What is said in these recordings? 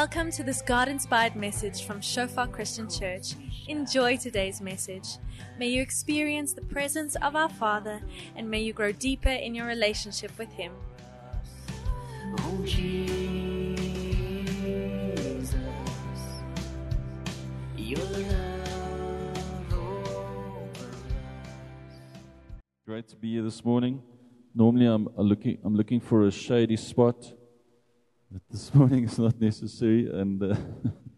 Welcome to this God inspired message from Shofar Christian Church. Enjoy today's message. May you experience the presence of our Father and may you grow deeper in your relationship with Him. Oh, Jesus, your love over Great to be here this morning. Normally, I'm looking. I'm looking for a shady spot, but this morning is not necessary. And uh,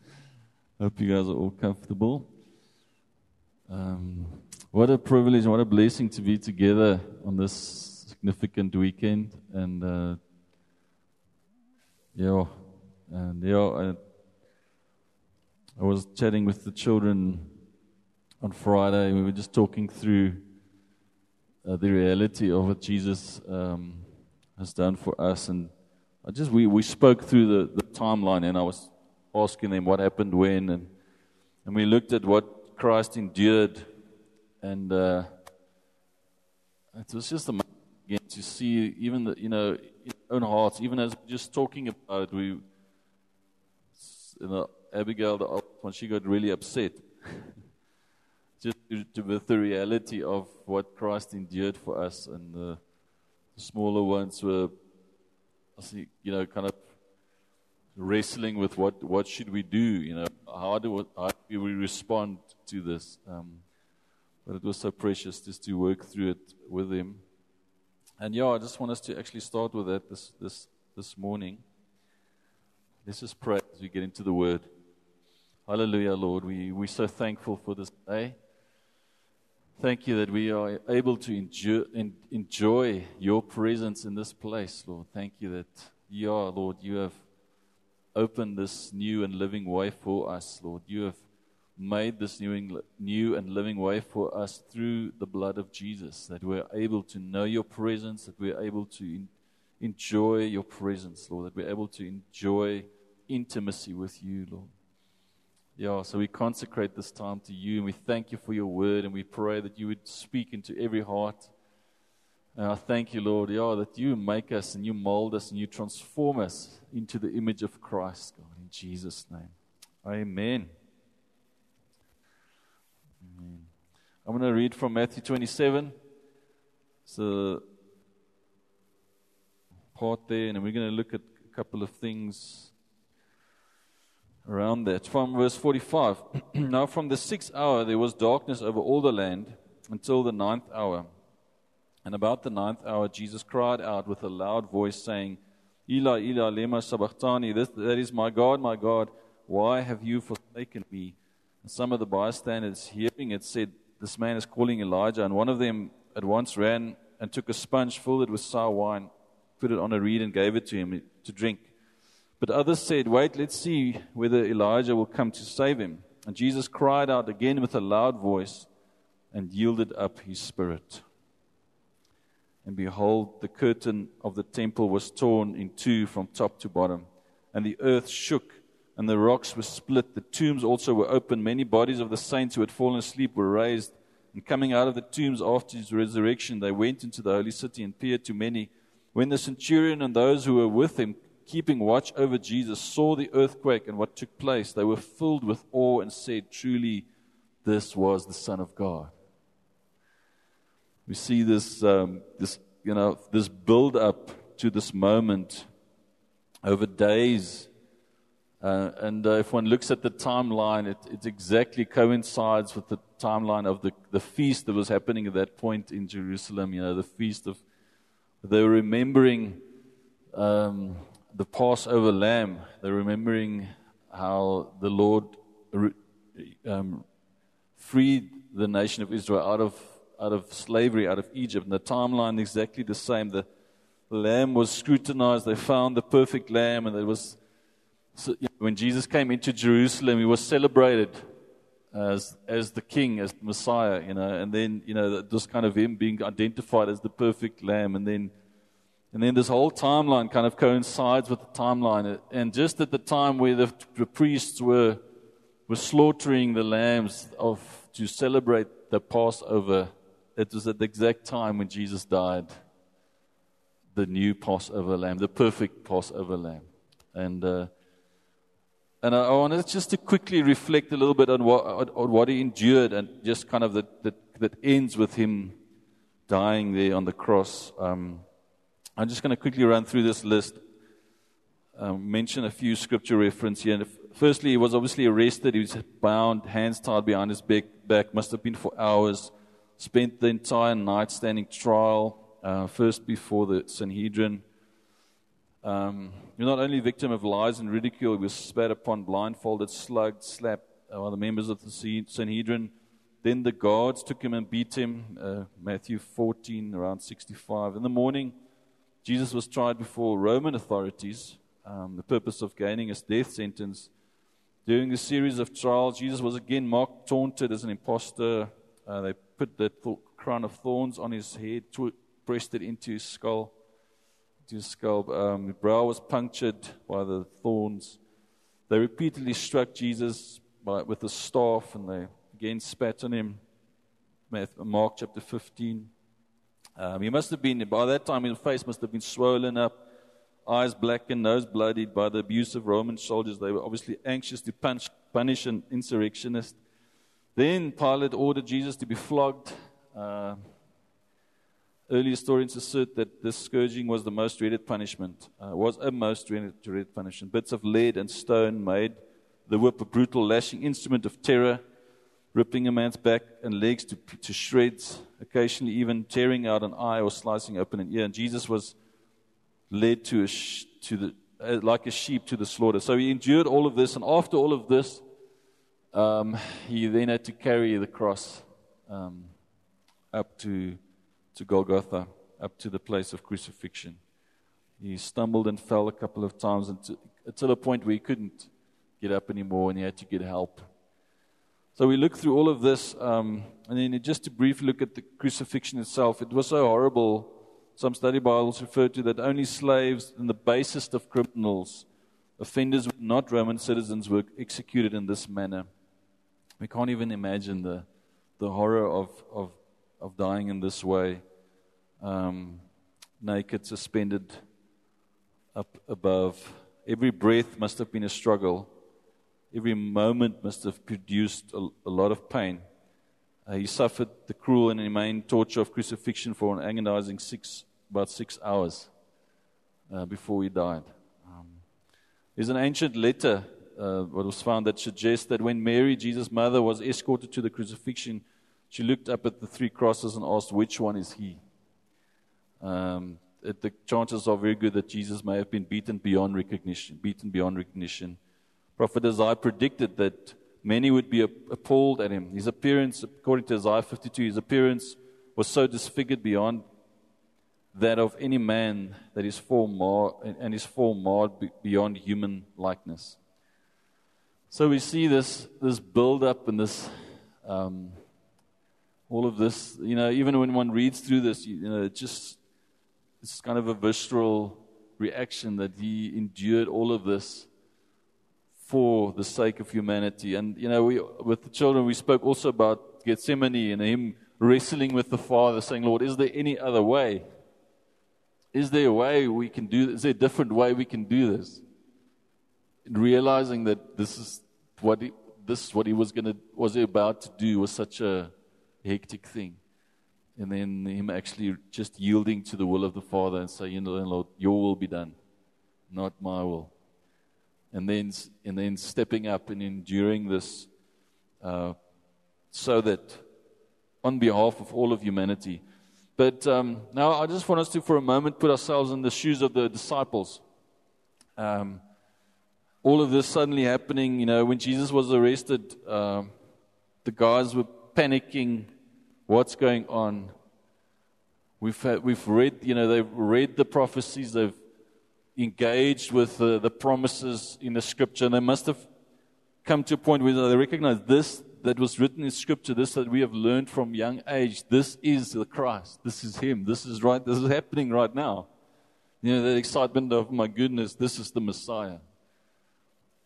hope you guys are all comfortable. Um, what a privilege! and What a blessing to be together on this significant weekend. And uh, yeah, and yeah, I, I was chatting with the children on Friday. We were just talking through uh, the reality of what Jesus um, has done for us. And I just we, we spoke through the, the timeline, and I was asking them what happened when, and and we looked at what Christ endured, and uh, it was just amazing again to see even the you know in our own hearts, even as just talking about it, we. You know, Abigail, the she got really upset just to, to with the reality of what Christ endured for us, and the, the smaller ones were, you know, kind of wrestling with what what should we do, you know, how do we, how do we respond to this? Um, but it was so precious just to work through it with him. And yeah, I just want us to actually start with that this this this morning. Let's just pray as we get into the Word. Hallelujah, Lord. We, we're so thankful for this day. Thank you that we are able to enjoy, en- enjoy your presence in this place, Lord. Thank you that you are, Lord, you have opened this new and living way for us, Lord. You have made this new new and living way for us through the blood of Jesus, that we're able to know your presence, that we're able to en- enjoy your presence, Lord, that we're able to enjoy intimacy with you, Lord. Yeah, so we consecrate this time to you and we thank you for your word and we pray that you would speak into every heart. And I thank you, Lord, yeah, that you make us and you mold us and you transform us into the image of Christ, God, in Jesus' name. Amen. Amen. I'm going to read from Matthew 27. So, part there, and we're going to look at a couple of things around that. From verse 45 Now from the sixth hour there was darkness over all the land until the ninth hour. And about the ninth hour Jesus cried out with a loud voice, saying, Eli, Eli, lema sabachthani, this, that is my God, my God, why have you forsaken me? And some of the bystanders hearing it said, This man is calling Elijah. And one of them at once ran and took a sponge, filled it with sour wine, put it on a reed, and gave it to him to drink. But others said, Wait, let's see whether Elijah will come to save him. And Jesus cried out again with a loud voice and yielded up his spirit. And behold, the curtain of the temple was torn in two from top to bottom, and the earth shook, and the rocks were split. The tombs also were opened. Many bodies of the saints who had fallen asleep were raised. And coming out of the tombs after his resurrection, they went into the holy city and appeared to many. When the centurion and those who were with him keeping watch over Jesus, saw the earthquake and what took place, they were filled with awe and said, Truly, this was the Son of God. We see this, um, this, you know, this build up to this moment over days. Uh, and uh, if one looks at the timeline, it, it exactly coincides with the timeline of the, the feast that was happening at that point in Jerusalem. You know, the feast of, they were remembering um, the Passover lamb. They're remembering how the Lord um, freed the nation of Israel out of, out of slavery, out of Egypt. And the timeline exactly the same. The, the lamb was scrutinized. They found the perfect lamb, and it was so, you know, when Jesus came into Jerusalem, he was celebrated as as the king, as the Messiah, you know, and then you know this kind of him being identified as the perfect lamb, and then and then this whole timeline kind of coincides with the timeline. And just at the time where the, the priests were, were slaughtering the lambs of, to celebrate the Passover, it was at the exact time when Jesus died. The new Passover lamb, the perfect Passover lamb. And uh, And I, I wanted just to quickly reflect a little bit on what, on, what he endured and just kind of that, that, that ends with him dying there on the cross. Um, I'm just going to quickly run through this list, um, mention a few scripture reference here. If- firstly, he was obviously arrested. He was bound, hands tied behind his back, back must have been for hours. Spent the entire night standing trial, uh, first before the Sanhedrin. Um, you're not only victim of lies and ridicule, he was spat upon, blindfolded, slugged, slapped by the members of the Sanhedrin. Then the guards took him and beat him. Uh, Matthew 14, around 65. In the morning, Jesus was tried before Roman authorities, um, the purpose of gaining his death sentence. During the series of trials, Jesus was again mocked, taunted as an impostor. Uh, they put the th- crown of thorns on his head, tw- pressed it into his skull. To his skull. Um, his brow was punctured by the thorns. They repeatedly struck Jesus by, with a staff, and they again spat on him. Mark chapter 15. Um, he must have been, by that time, his face must have been swollen up, eyes blackened, nose bloodied by the abuse of Roman soldiers. They were obviously anxious to punish, punish an insurrectionist. Then Pilate ordered Jesus to be flogged. Uh, early historians assert that this scourging was the most dreaded punishment, uh, was a most dreaded punishment. Bits of lead and stone made the whip a brutal lashing instrument of terror ripping a man's back and legs to, to shreds, occasionally even tearing out an eye or slicing open an ear. And Jesus was led to, a sh- to the, uh, like a sheep to the slaughter. So he endured all of this, and after all of this, um, he then had to carry the cross um, up to, to Golgotha, up to the place of crucifixion. He stumbled and fell a couple of times until, until a point where he couldn't get up anymore and he had to get help. So we look through all of this, um, and then just to briefly look at the crucifixion itself. It was so horrible. Some study Bibles refer to that only slaves and the basest of criminals, offenders not Roman citizens, were executed in this manner. We can't even imagine the, the horror of, of, of dying in this way, um, naked, suspended up above. Every breath must have been a struggle every moment must have produced a, a lot of pain. Uh, he suffered the cruel and inhumane torture of crucifixion for an agonizing six, about six hours uh, before he died. Um, there's an ancient letter uh, what was found that suggests that when Mary, Jesus' mother, was escorted to the crucifixion, she looked up at the three crosses and asked, Which one is he? Um, it, the chances are very good that Jesus may have been beaten beyond recognition, beaten beyond recognition. Prophet Isaiah predicted that many would be appalled at him. His appearance, according to Isaiah 52, his appearance was so disfigured beyond that of any man that his form mar- and his form marred beyond human likeness. So we see this this build up and this um, all of this. You know, even when one reads through this, you, you know, it just it's kind of a visceral reaction that he endured all of this for the sake of humanity. And, you know, we, with the children, we spoke also about Gethsemane and him wrestling with the Father, saying, Lord, is there any other way? Is there a way we can do this? Is there a different way we can do this? And realizing that this is what he, this is what he was going to was about to do was such a hectic thing. And then him actually just yielding to the will of the Father and saying, you know, Lord, your will be done, not my will and then and then stepping up and enduring this, uh, so that on behalf of all of humanity. But um, now I just want us to, for a moment, put ourselves in the shoes of the disciples. Um, all of this suddenly happening, you know, when Jesus was arrested, um, the guys were panicking. What's going on? We've had, we've read, you know, they've read the prophecies. They've engaged with the, the promises in the scripture, and they must have come to a point where they recognize this that was written in scripture, this that we have learned from young age, this is the Christ, this is Him, this is right, this is happening right now. You know, that excitement of, my goodness, this is the Messiah.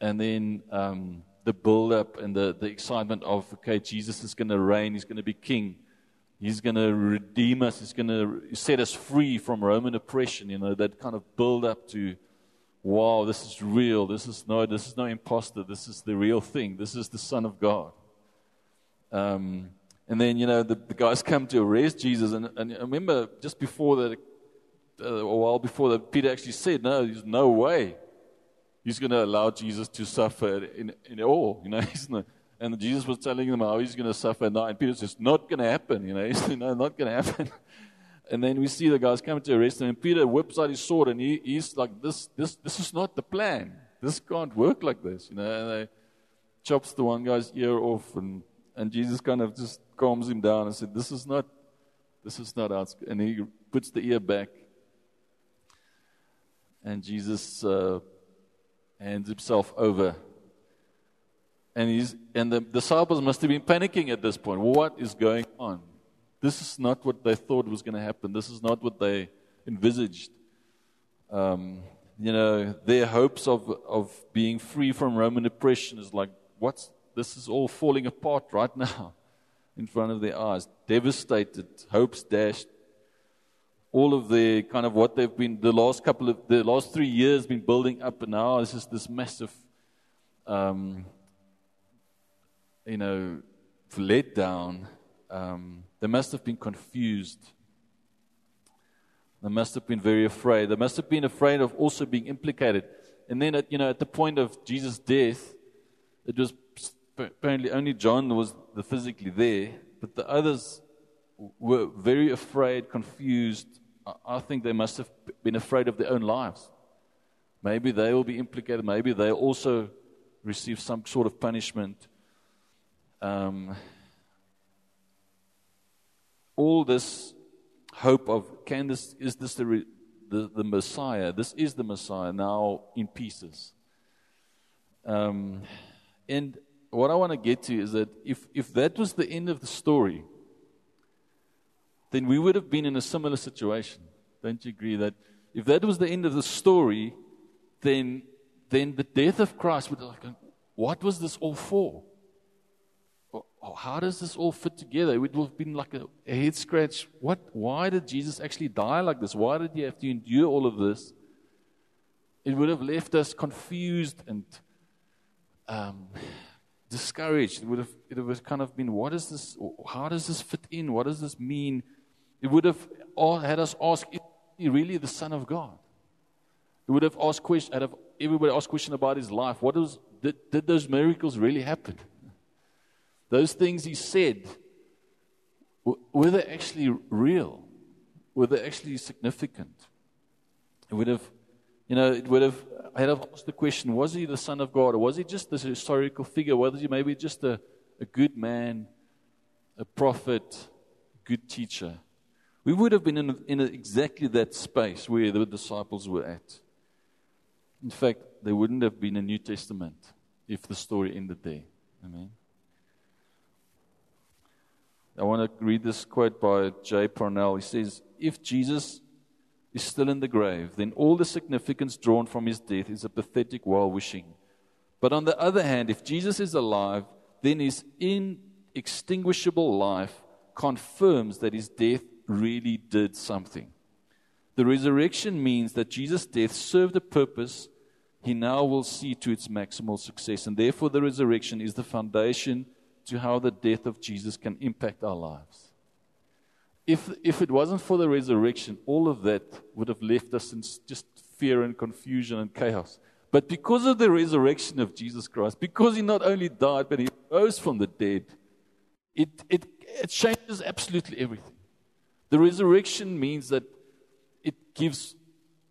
And then um, the build up and the, the excitement of, okay, Jesus is going to reign, He's going to be king. He's going to redeem us. He's going to set us free from Roman oppression. You know, that kind of build up to wow, this is real. This is no, this is no imposter. This is the real thing. This is the Son of God. Um, and then, you know, the, the guys come to arrest Jesus. And, and I remember just before that, uh, a while before that, Peter actually said, no, there's no way he's going to allow Jesus to suffer in, in all. You know, he's not, and Jesus was telling them how he's going to suffer now. And Peter says, not going to happen. You know, he's no, not going to happen. And then we see the guys coming to arrest him, and Peter whips out his sword, and he, he's like, "This, this, this is not the plan. This can't work like this." You know, and they chops the one guy's ear off, and and Jesus kind of just calms him down and said, "This is not, this is not out." And he puts the ear back, and Jesus uh, hands himself over. And he's and the disciples must have been panicking at this point. What is going on? This is not what they thought was going to happen. This is not what they envisaged. Um, you know, their hopes of, of being free from Roman oppression is like, what's this is all falling apart right now in front of their eyes. Devastated, hopes dashed. All of the kind of what they've been the last couple of the last three years been building up, and now it's just this massive, um, you know, letdown. Um, they must have been confused. They must have been very afraid. They must have been afraid of also being implicated. And then, at, you know, at the point of Jesus' death, it was apparently only John was the physically there, but the others were very afraid, confused. I think they must have been afraid of their own lives. Maybe they will be implicated. Maybe they also receive some sort of punishment. Um, all this hope of can this is this the, the, the Messiah? This is the Messiah now in pieces. Um, and what I want to get to is that if, if that was the end of the story, then we would have been in a similar situation. Don't you agree that if that was the end of the story, then then the death of Christ would like, what was this all for? Oh, how does this all fit together? It would have been like a, a head scratch. What? Why did Jesus actually die like this? Why did he have to endure all of this? It would have left us confused and um, discouraged. It would have it would have kind of been, what is this? How does this fit in? What does this mean? It would have had us ask, is he really the Son of God? It would have asked question, have everybody asked question about his life. What was did, did those miracles really happen? Those things he said, were they actually real? Were they actually significant? It would have, you know, it would have, I had asked the question was he the Son of God or was he just this historical figure? Was he maybe just a, a good man, a prophet, good teacher? We would have been in, in exactly that space where the disciples were at. In fact, there wouldn't have been a New Testament if the story ended there. Amen. I want to read this quote by J. Parnell. He says, If Jesus is still in the grave, then all the significance drawn from his death is a pathetic well wishing. But on the other hand, if Jesus is alive, then his inextinguishable life confirms that his death really did something. The resurrection means that Jesus' death served a purpose he now will see to its maximal success. And therefore, the resurrection is the foundation to how the death of Jesus can impact our lives. If, if it wasn't for the resurrection, all of that would have left us in just fear and confusion and chaos. But because of the resurrection of Jesus Christ, because he not only died, but he rose from the dead, it, it, it changes absolutely everything. The resurrection means that it gives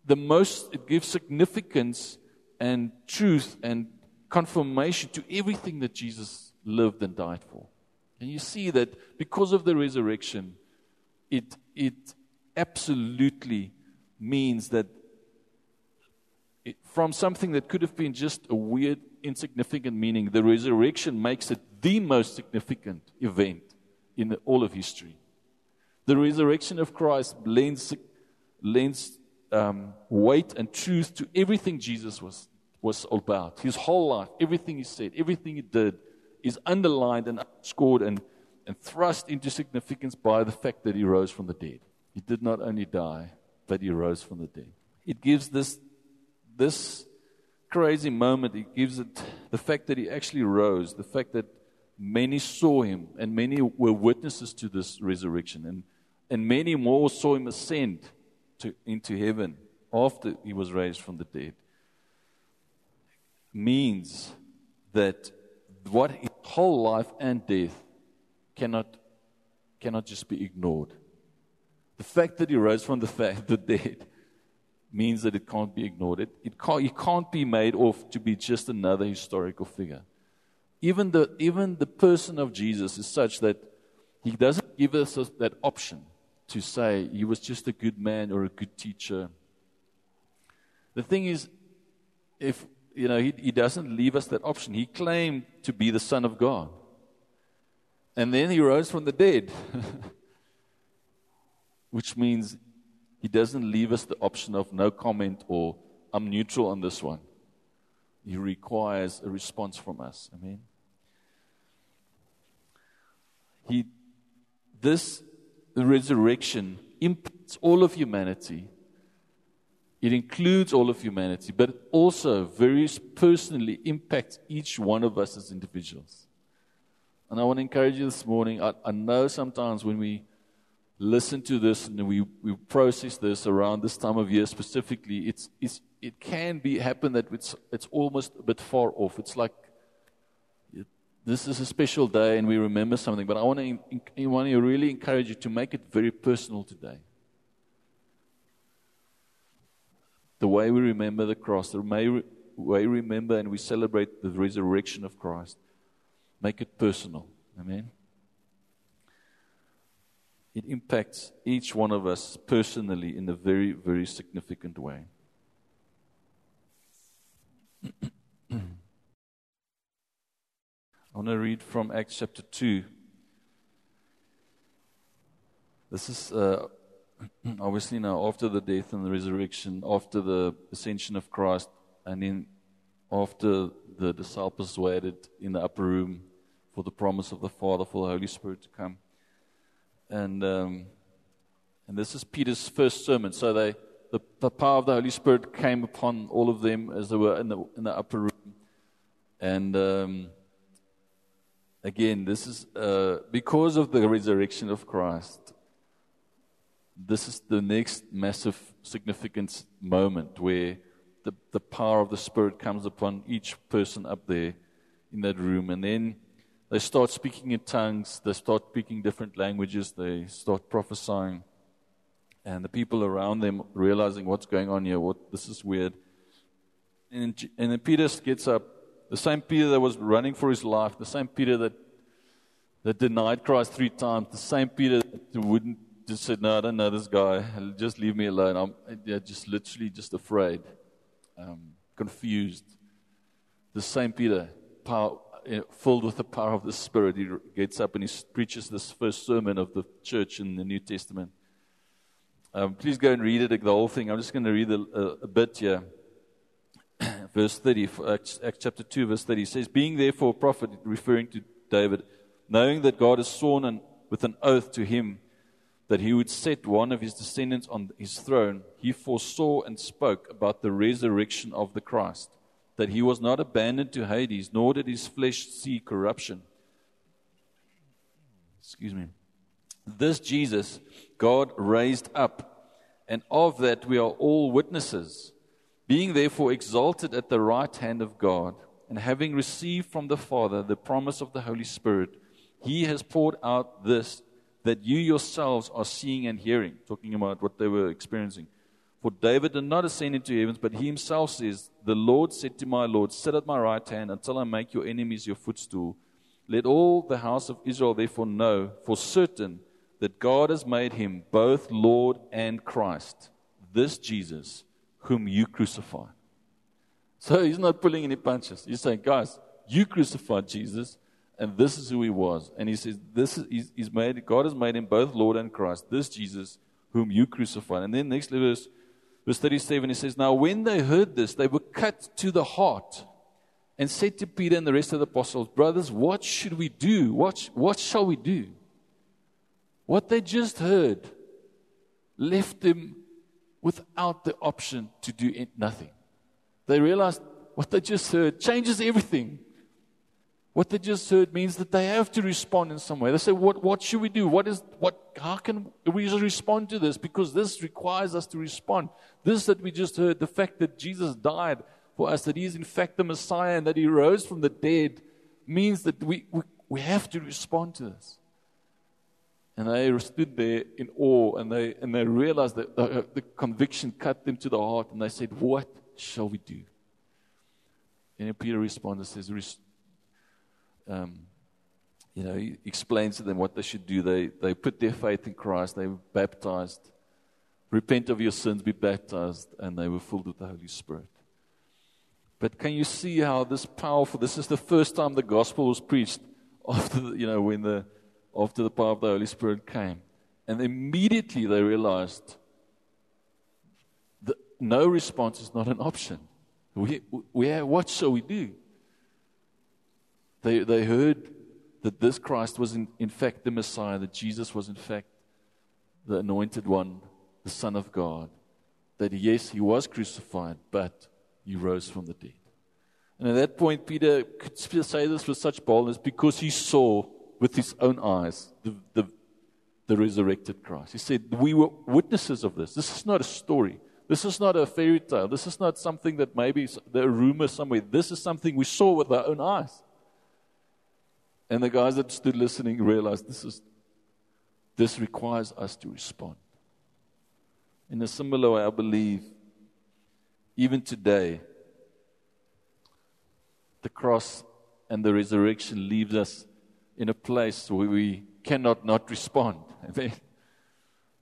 the most, it gives significance and truth and confirmation to everything that Jesus lived and died for. And you see that because of the resurrection, it, it absolutely means that it, from something that could have been just a weird, insignificant meaning, the resurrection makes it the most significant event in the, all of history. The resurrection of Christ lends, lends um, weight and truth to everything Jesus was, was about. His whole life, everything he said, everything he did, is underlined and scored and, and thrust into significance by the fact that he rose from the dead. He did not only die, but he rose from the dead. It gives this this crazy moment, it gives it the fact that he actually rose, the fact that many saw him, and many were witnesses to this resurrection, and, and many more saw him ascend to, into heaven after he was raised from the dead, means that what his whole life and death cannot, cannot just be ignored. The fact that he rose from the, fact, the dead means that it can't be ignored. It, it can't, he can't be made off to be just another historical figure. Even the, even the person of Jesus is such that he doesn't give us that option to say he was just a good man or a good teacher. The thing is, if you know, he, he doesn't leave us that option. He claimed to be the Son of God. And then he rose from the dead. Which means he doesn't leave us the option of no comment or I'm neutral on this one. He requires a response from us. Amen. He, this resurrection impacts all of humanity. It includes all of humanity, but it also very personally impacts each one of us as individuals. And I want to encourage you this morning. I, I know sometimes when we listen to this and we, we process this around this time of year specifically, it's, it's, it can be happen that it's, it's almost a bit far off. It's like it, this is a special day and we remember something, but I want to, I want to really encourage you to make it very personal today. The way we remember the cross, the way we remember and we celebrate the resurrection of Christ, make it personal. Amen it impacts each one of us personally in a very, very significant way. I want to read from Acts chapter 2. This is uh, obviously now after the death and the resurrection, after the ascension of Christ, and then after the disciples waited in the upper room for the promise of the Father, for the Holy Spirit to come and um, and this is Peter's first sermon. So they the, the power of the Holy Spirit came upon all of them as they were in the in the upper room, and um, again, this is uh, because of the resurrection of Christ. This is the next massive significance moment where the, the power of the Spirit comes upon each person up there in that room. And then they start speaking in tongues, they start speaking different languages, they start prophesying. And the people around them realizing what's going on here, what this is weird. And, and then Peter gets up, the same Peter that was running for his life, the same Peter that that denied Christ three times, the same Peter that wouldn't just said, No, I don't know this guy. Just leave me alone. I'm yeah, just literally just afraid, um, confused. The same Peter, power, filled with the power of the Spirit, he gets up and he preaches this first sermon of the church in the New Testament. Um, please go and read it, the whole thing. I'm just going to read a, a, bit here. verse 30, Acts, Acts chapter 2, verse 30 says, Being therefore a prophet, referring to David, knowing that God has sworn an, with an oath to him that he would set one of his descendants on his throne, he foresaw and spoke about the resurrection of the Christ that he was not abandoned to Hades, nor did his flesh see corruption. Excuse me. This Jesus God raised up, and of that we are all witnesses. Being therefore exalted at the right hand of God, and having received from the Father the promise of the Holy Spirit, he has poured out this that you yourselves are seeing and hearing, talking about what they were experiencing. For David did not ascend into heavens, but he himself says, The Lord said to my Lord, Sit at my right hand until I make your enemies your footstool. Let all the house of Israel therefore know for certain that God has made him both Lord and Christ, this Jesus, whom you crucified. So he's not pulling any punches. He's saying, Guys, you crucified Jesus, and this is who he was. And he says, This is he's made God has made him both Lord and Christ, this Jesus, whom you crucified. And then next verse Verse 37, he says, Now when they heard this, they were cut to the heart and said to Peter and the rest of the apostles, Brothers, what should we do? What, what shall we do? What they just heard left them without the option to do nothing. They realized what they just heard changes everything. What they just heard means that they have to respond in some way. They say, what, what should we do? What is, what, how can we respond to this? Because this requires us to respond. This that we just heard, the fact that Jesus died for us, that He is in fact the Messiah and that He rose from the dead, means that we, we, we have to respond to this. And they stood there in awe and they, and they realized that the, the conviction cut them to the heart and they said, What shall we do? And Peter responds and says, um, you know, he explains to them what they should do. They, they put their faith in Christ, they were baptized. Repent of your sins, be baptized, and they were filled with the Holy Spirit. But can you see how this powerful? This is the first time the gospel was preached after, the, you know, when the after the power of the Holy Spirit came, and immediately they realized that no response is not an option. We, we what shall we do? They, they heard that this Christ was in, in fact the Messiah, that Jesus was in fact the anointed one, the Son of God. That yes, he was crucified, but he rose from the dead. And at that point, Peter could say this with such boldness because he saw with his own eyes the, the, the resurrected Christ. He said, We were witnesses of this. This is not a story. This is not a fairy tale. This is not something that maybe a rumor somewhere. This is something we saw with our own eyes. And the guys that stood listening realized this is this requires us to respond. In a similar way, I believe even today, the cross and the resurrection leaves us in a place where we cannot not respond. Amen.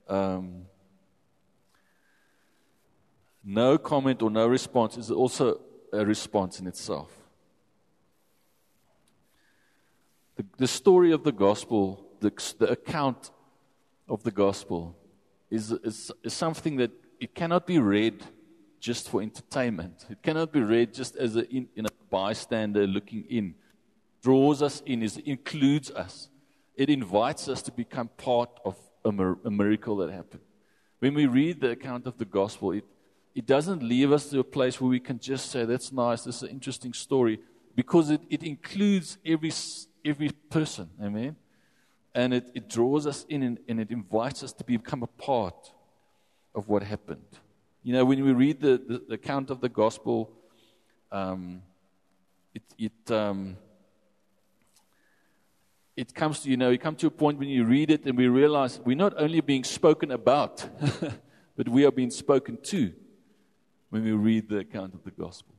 Um, no comment or no response is also a response in itself. The, the story of the gospel, the, the account of the gospel, is, is, is something that it cannot be read just for entertainment. It cannot be read just as a, in, in a bystander looking in. Draws us in, is, includes us. It invites us to become part of a, a miracle that happened. When we read the account of the gospel, it, it doesn't leave us to a place where we can just say, that's nice, this is an interesting story, because it, it includes every, every person. Amen? And it, it draws us in and, and it invites us to become a part of what happened. You know, when we read the, the, the account of the gospel, um, it, it, um, it comes to, you know, you come to a point when you read it and we realize we're not only being spoken about, but we are being spoken to when we read the account of the gospel.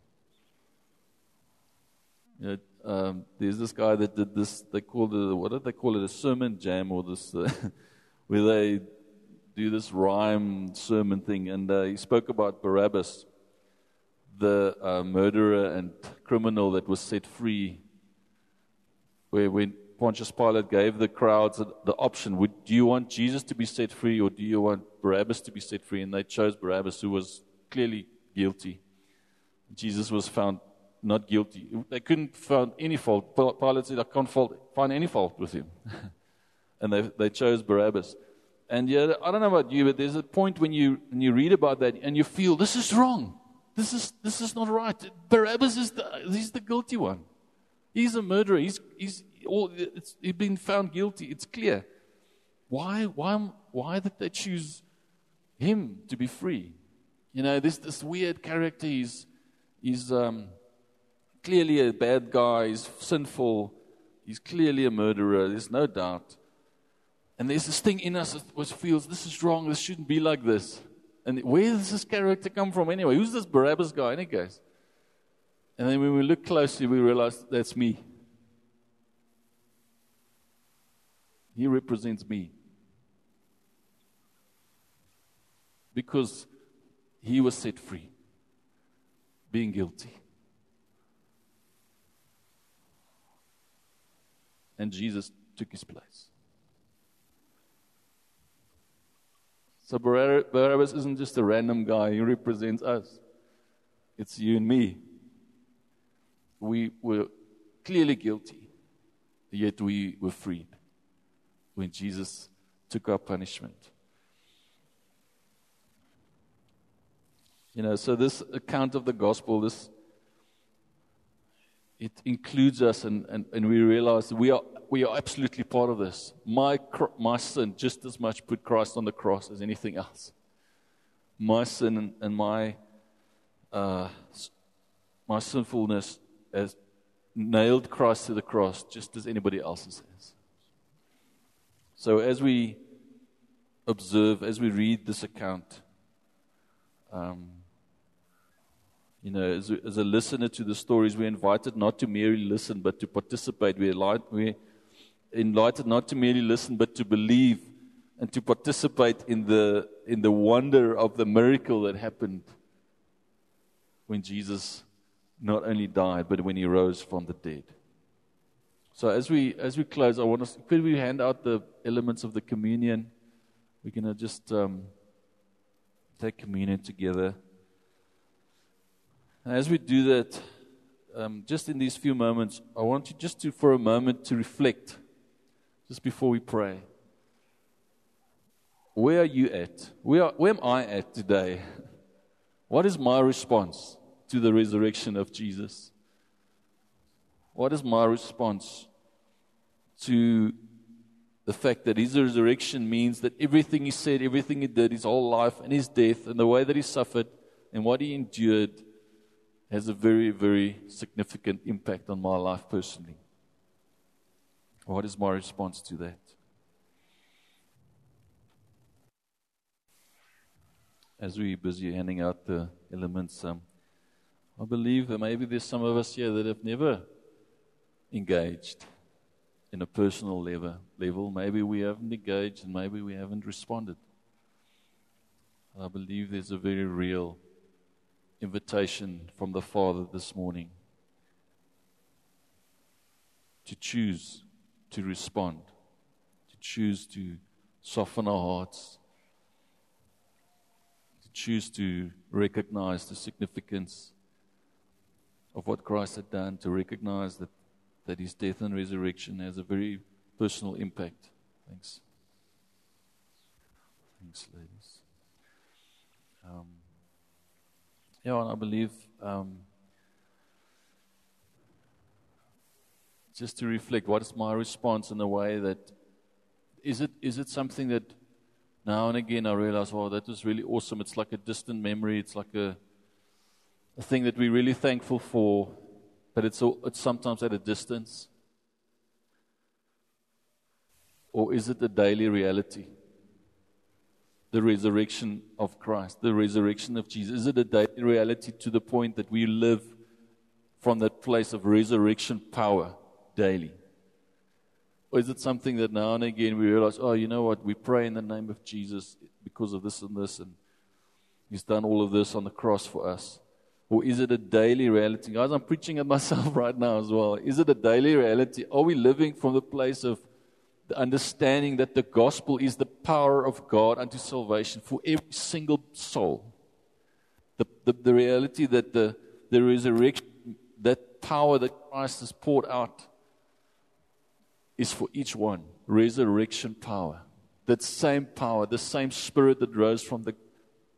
You know, um, there's this guy that did this, they call it, what did they call it, a sermon jam or this, uh, where they do this rhyme sermon thing. And uh, he spoke about Barabbas, the uh, murderer and criminal that was set free, where when Pontius Pilate gave the crowds the option, would, do you want Jesus to be set free or do you want Barabbas to be set free? And they chose Barabbas, who was clearly guilty. Jesus was found not guilty. They couldn't find any fault. Pilate said, I can't find any fault with him. and they, they chose Barabbas. And yeah, I don't know about you, but there's a point when you, when you read about that and you feel, this is wrong. This is, this is not right. Barabbas is the, he's the guilty one. He's a murderer. He's, he's, all, he's been found guilty. It's clear. Why, why, why did they choose him to be free? You know, this, this weird character, he's, he's um, clearly a bad guy, he's sinful, he's clearly a murderer, there's no doubt. And there's this thing in us which feels this is wrong, this shouldn't be like this. And where does this character come from anyway? Who's this Barabbas guy, any case? And then when we look closely, we realize that's me. He represents me. Because he was set free, being guilty. And Jesus took his place. So Barabbas isn't just a random guy, he represents us. It's you and me. We were clearly guilty, yet we were freed when Jesus took our punishment. You know, so this account of the gospel, this it includes us, and, and, and we realize we are, we are absolutely part of this. My, my sin just as much put Christ on the cross as anything else. My sin and, and my, uh, my sinfulness has nailed Christ to the cross just as anybody else's has. So as we observe, as we read this account, um, you know, as as a listener to the stories, we're invited not to merely listen, but to participate. We're, light, we're invited not to merely listen, but to believe and to participate in the, in the wonder of the miracle that happened when Jesus not only died, but when he rose from the dead. So as we as we close, I want us could we hand out the elements of the communion? We're gonna just um, take communion together. And as we do that, um, just in these few moments, I want you just to for a moment to reflect, just before we pray. Where are you at? Where, where am I at today? What is my response to the resurrection of Jesus? What is my response to the fact that his resurrection means that everything he said, everything he did, his whole life and his death, and the way that he suffered and what he endured has a very, very significant impact on my life personally? What is my response to that? As we're busy handing out the elements, um, I believe that maybe there's some of us here that have never engaged in a personal level. level. Maybe we haven't engaged and maybe we haven't responded. I believe there's a very real invitation from the Father this morning to choose to respond, to choose to soften our hearts, to choose to recognize the significance of what Christ had done, to recognize that, that his death and resurrection has a very personal impact. Thanks. Thanks, ladies. Um, yeah, and I believe um, just to reflect what is my response in a way that is it is it something that now and again I realize, oh, that was really awesome. It's like a distant memory. It's like a a thing that we're really thankful for, but it's, all, it's sometimes at a distance? Or is it a daily reality? The resurrection of Christ, the resurrection of Jesus. Is it a daily reality to the point that we live from that place of resurrection power daily? Or is it something that now and again we realize, oh, you know what, we pray in the name of Jesus because of this and this, and He's done all of this on the cross for us? Or is it a daily reality? Guys, I'm preaching at myself right now as well. Is it a daily reality? Are we living from the place of the understanding that the gospel is the power of God unto salvation for every single soul? The, the, the reality that the, the resurrection, that power that Christ has poured out, is for each one. Resurrection power. That same power, the same spirit that rose from the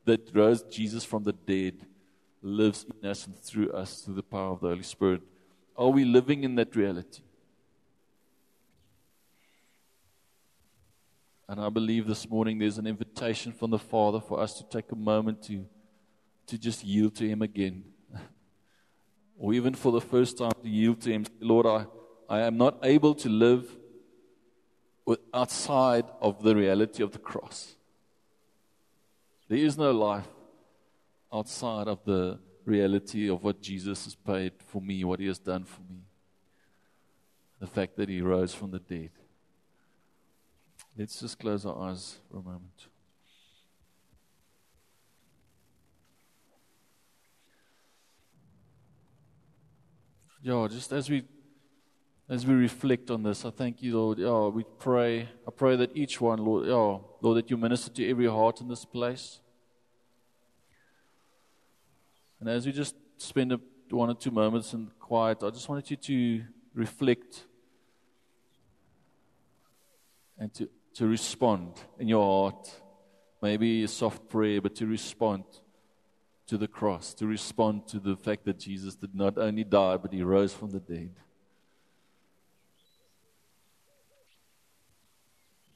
that rose Jesus from the dead lives in us and through us through the power of the Holy Spirit. Are we living in that reality? And I believe this morning there's an invitation from the Father for us to take a moment to, to just yield to Him again. or even for the first time to yield to Him. Lord, I, I am not able to live outside of the reality of the cross. There is no life outside of the reality of what Jesus has paid for me, what He has done for me. The fact that He rose from the dead. Let's just close our eyes for a moment. Yeah, just as we as we reflect on this, I thank you, Lord. Yeah, we pray. I pray that each one, Lord, yeah, Lord, that you minister to every heart in this place. And as we just spend a, one or two moments in quiet, I just wanted you to reflect and to, to respond in your heart. Maybe a soft prayer, but to respond to the cross, to respond to the fact that Jesus did not only die, but he rose from the dead.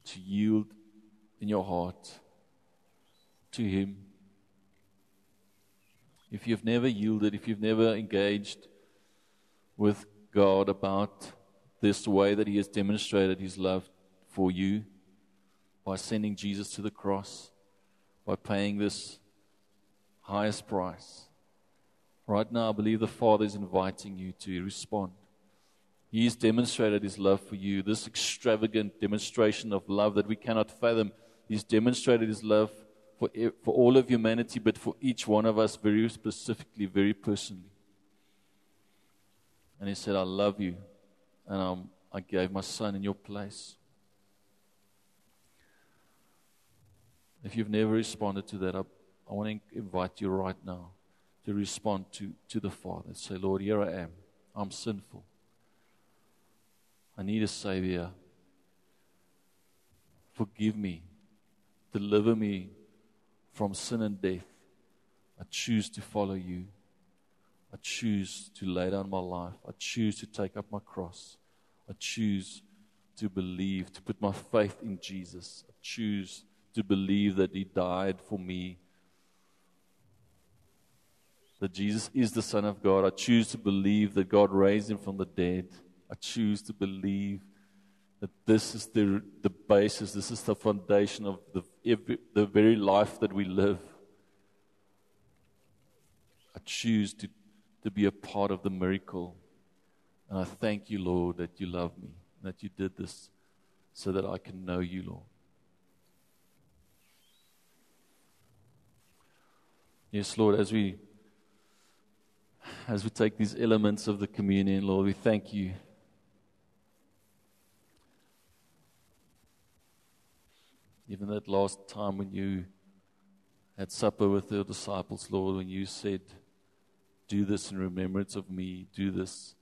To yield in your heart to him. If you've never yielded, if you've never engaged with God about this way that He has demonstrated His love for you by sending Jesus to the cross, by paying this highest price. Right now, I believe the Father is inviting you to respond. He has demonstrated His love for you, this extravagant demonstration of love that we cannot fathom. He's demonstrated His love for, for all of humanity, but for each one of us very specifically, very personally. And He said, I love you, and um, I gave my Son in your place. If you've never responded to that, I, I want to invite you right now to respond to, to the Father. Say, Lord, here I am. I'm sinful. I need a Savior. Forgive me. Deliver me from sin and death. I choose to follow you. I choose to lay down my life. I choose to take up my cross. I choose to believe, to put my faith in Jesus. I choose to believe that He died for me. That Jesus is the Son of God. I choose to believe that God raised Him from the dead. I choose to believe that this is the, the basis, this is the foundation of the, every, the very life that we live. I choose to, to be a part of the miracle. And I thank you, Lord, that you love me, that you did this so that I can know you, Lord. Yes, Lord, as we as we take these elements of the communion, Lord, we thank you. Even that last time when you had supper with your disciples, Lord, when you said, Do this in remembrance of me, do this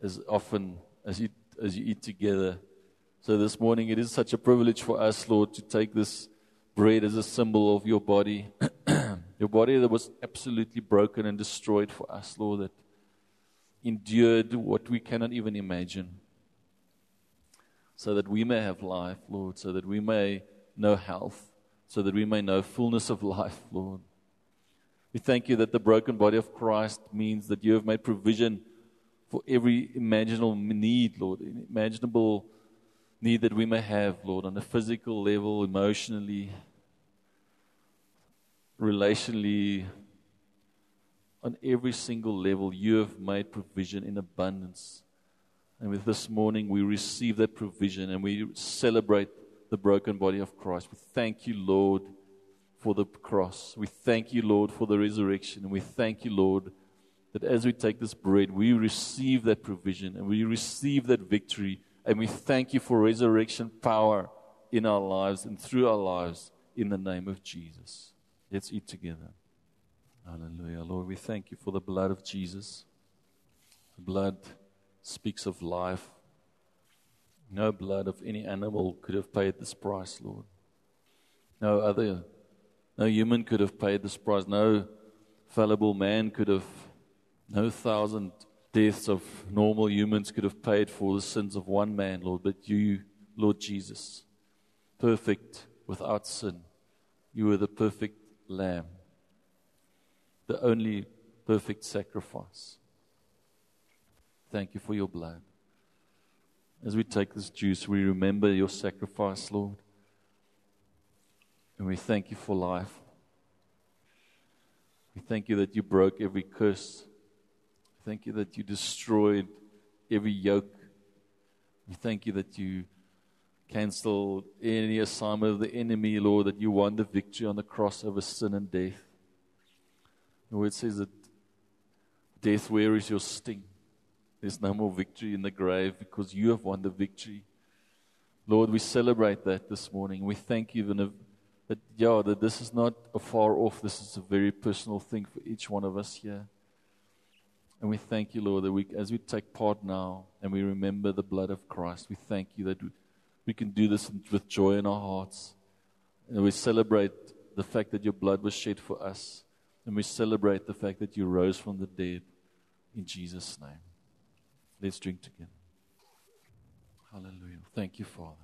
as often as you, as you eat together. So this morning, it is such a privilege for us, Lord, to take this bread as a symbol of your body. your body that was absolutely broken and destroyed for us, Lord, that endured what we cannot even imagine. So that we may have life, Lord, so that we may know health, so that we may know fullness of life, Lord. We thank you that the broken body of Christ means that you have made provision for every imaginable need, Lord, imaginable need that we may have, Lord, on a physical level, emotionally, relationally, on every single level, you have made provision in abundance. And with this morning, we receive that provision and we celebrate the broken body of Christ. We thank you, Lord, for the cross. We thank you, Lord, for the resurrection. And we thank you, Lord, that as we take this bread, we receive that provision and we receive that victory. And we thank you for resurrection power in our lives and through our lives in the name of Jesus. Let's eat together. Hallelujah. Lord, we thank you for the blood of Jesus. The blood speaks of life. No blood of any animal could have paid this price, Lord. No other, no human could have paid this price. No fallible man could have, no thousand deaths of normal humans could have paid for the sins of one man, Lord. But you, Lord Jesus, perfect without sin, you were the perfect lamb, the only perfect sacrifice. Thank you for your blood. As we take this juice, we remember your sacrifice, Lord. And we thank you for life. We thank you that you broke every curse. Thank you that you destroyed every yoke. We thank you that you canceled any assignment of the enemy, Lord, that you won the victory on the cross over sin and death. The word says that death, where is your sting? There's no more victory in the grave because you have won the victory. Lord, we celebrate that this morning. We thank you that, that, yeah, that this is not a far off, this is a very personal thing for each one of us here. And we thank you, Lord, that we, as we take part now and we remember the blood of Christ, we thank you that we, we can do this with joy in our hearts. And we celebrate the fact that your blood was shed for us. And we celebrate the fact that you rose from the dead in Jesus' name. Let's drink together. Hallelujah. Thank you, Father.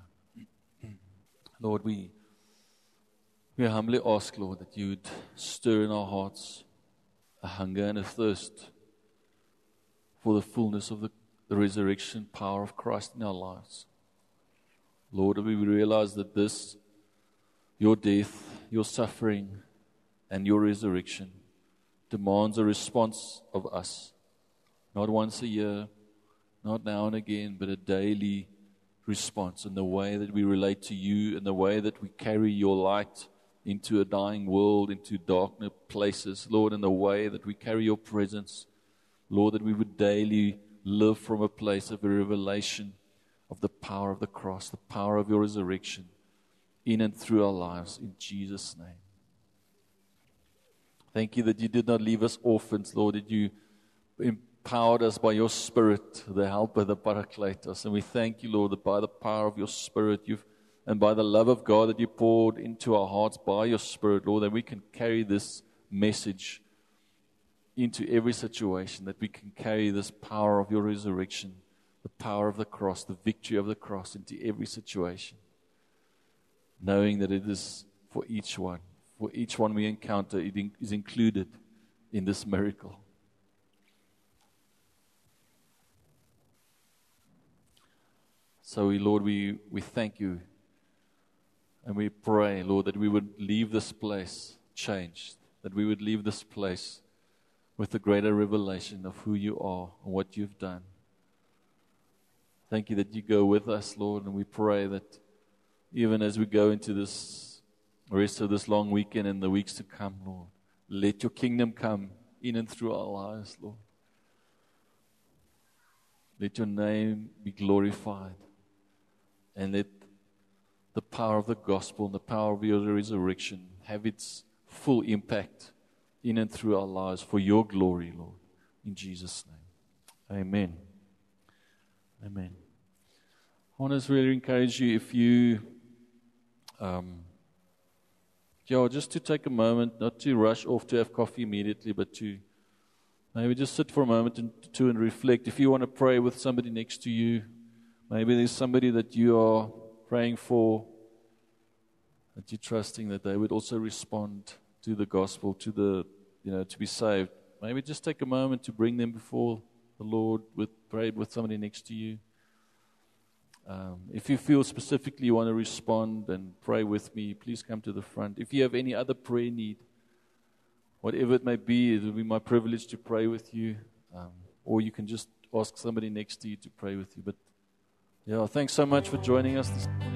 Lord, we, we humbly ask, Lord, that you would stir in our hearts a hunger and a thirst for the fullness of the, the resurrection power of Christ in our lives. Lord, we realize that this, your death, your suffering, and your resurrection demands a response of us. Not once a year, not now and again, but a daily response in the way that we relate to you, in the way that we carry your light into a dying world, into darker places. Lord, in the way that we carry your presence. Lord, that we would daily live from a place of a revelation of the power of the cross, the power of your resurrection in and through our lives. In Jesus' name. Thank you that you did not leave us orphans, Lord, that you empowered us by your Spirit, the helper, the Paracletus. And we thank you, Lord, that by the power of your Spirit, you've and by the love of God that you poured into our hearts by your Spirit, Lord, that we can carry this message into every situation, that we can carry this power of your resurrection, the power of the cross, the victory of the cross into every situation, knowing that it is for each one. For each one we encounter, it is included in this miracle. So, we, Lord, we, we thank you and we pray, Lord, that we would leave this place changed, that we would leave this place with a greater revelation of who you are and what you've done. Thank you that you go with us, Lord, and we pray that even as we go into this rest of this long weekend and the weeks to come, Lord, let your kingdom come in and through our lives, Lord. Let your name be glorified and let the power of the gospel and the power of your resurrection have its full impact in and through our lives for your glory, Lord. In Jesus' name. Amen. Amen. I want to really encourage you if you, um, yeah, just to take a moment, not to rush off to have coffee immediately, but to maybe just sit for a moment and to and reflect. If you want to pray with somebody next to you, maybe there's somebody that you are praying for, that you're trusting that they would also respond to the gospel, to the, you know, to be saved. Maybe just take a moment to bring them before the Lord with pray with somebody next to you. Um, if you feel specifically you want to respond and pray with me, please come to the front. If you have any other prayer need, whatever it may be, it will be my privilege to pray with you. Um, or you can just ask somebody next to you to pray with you. But yeah, thanks so much for joining us this morning.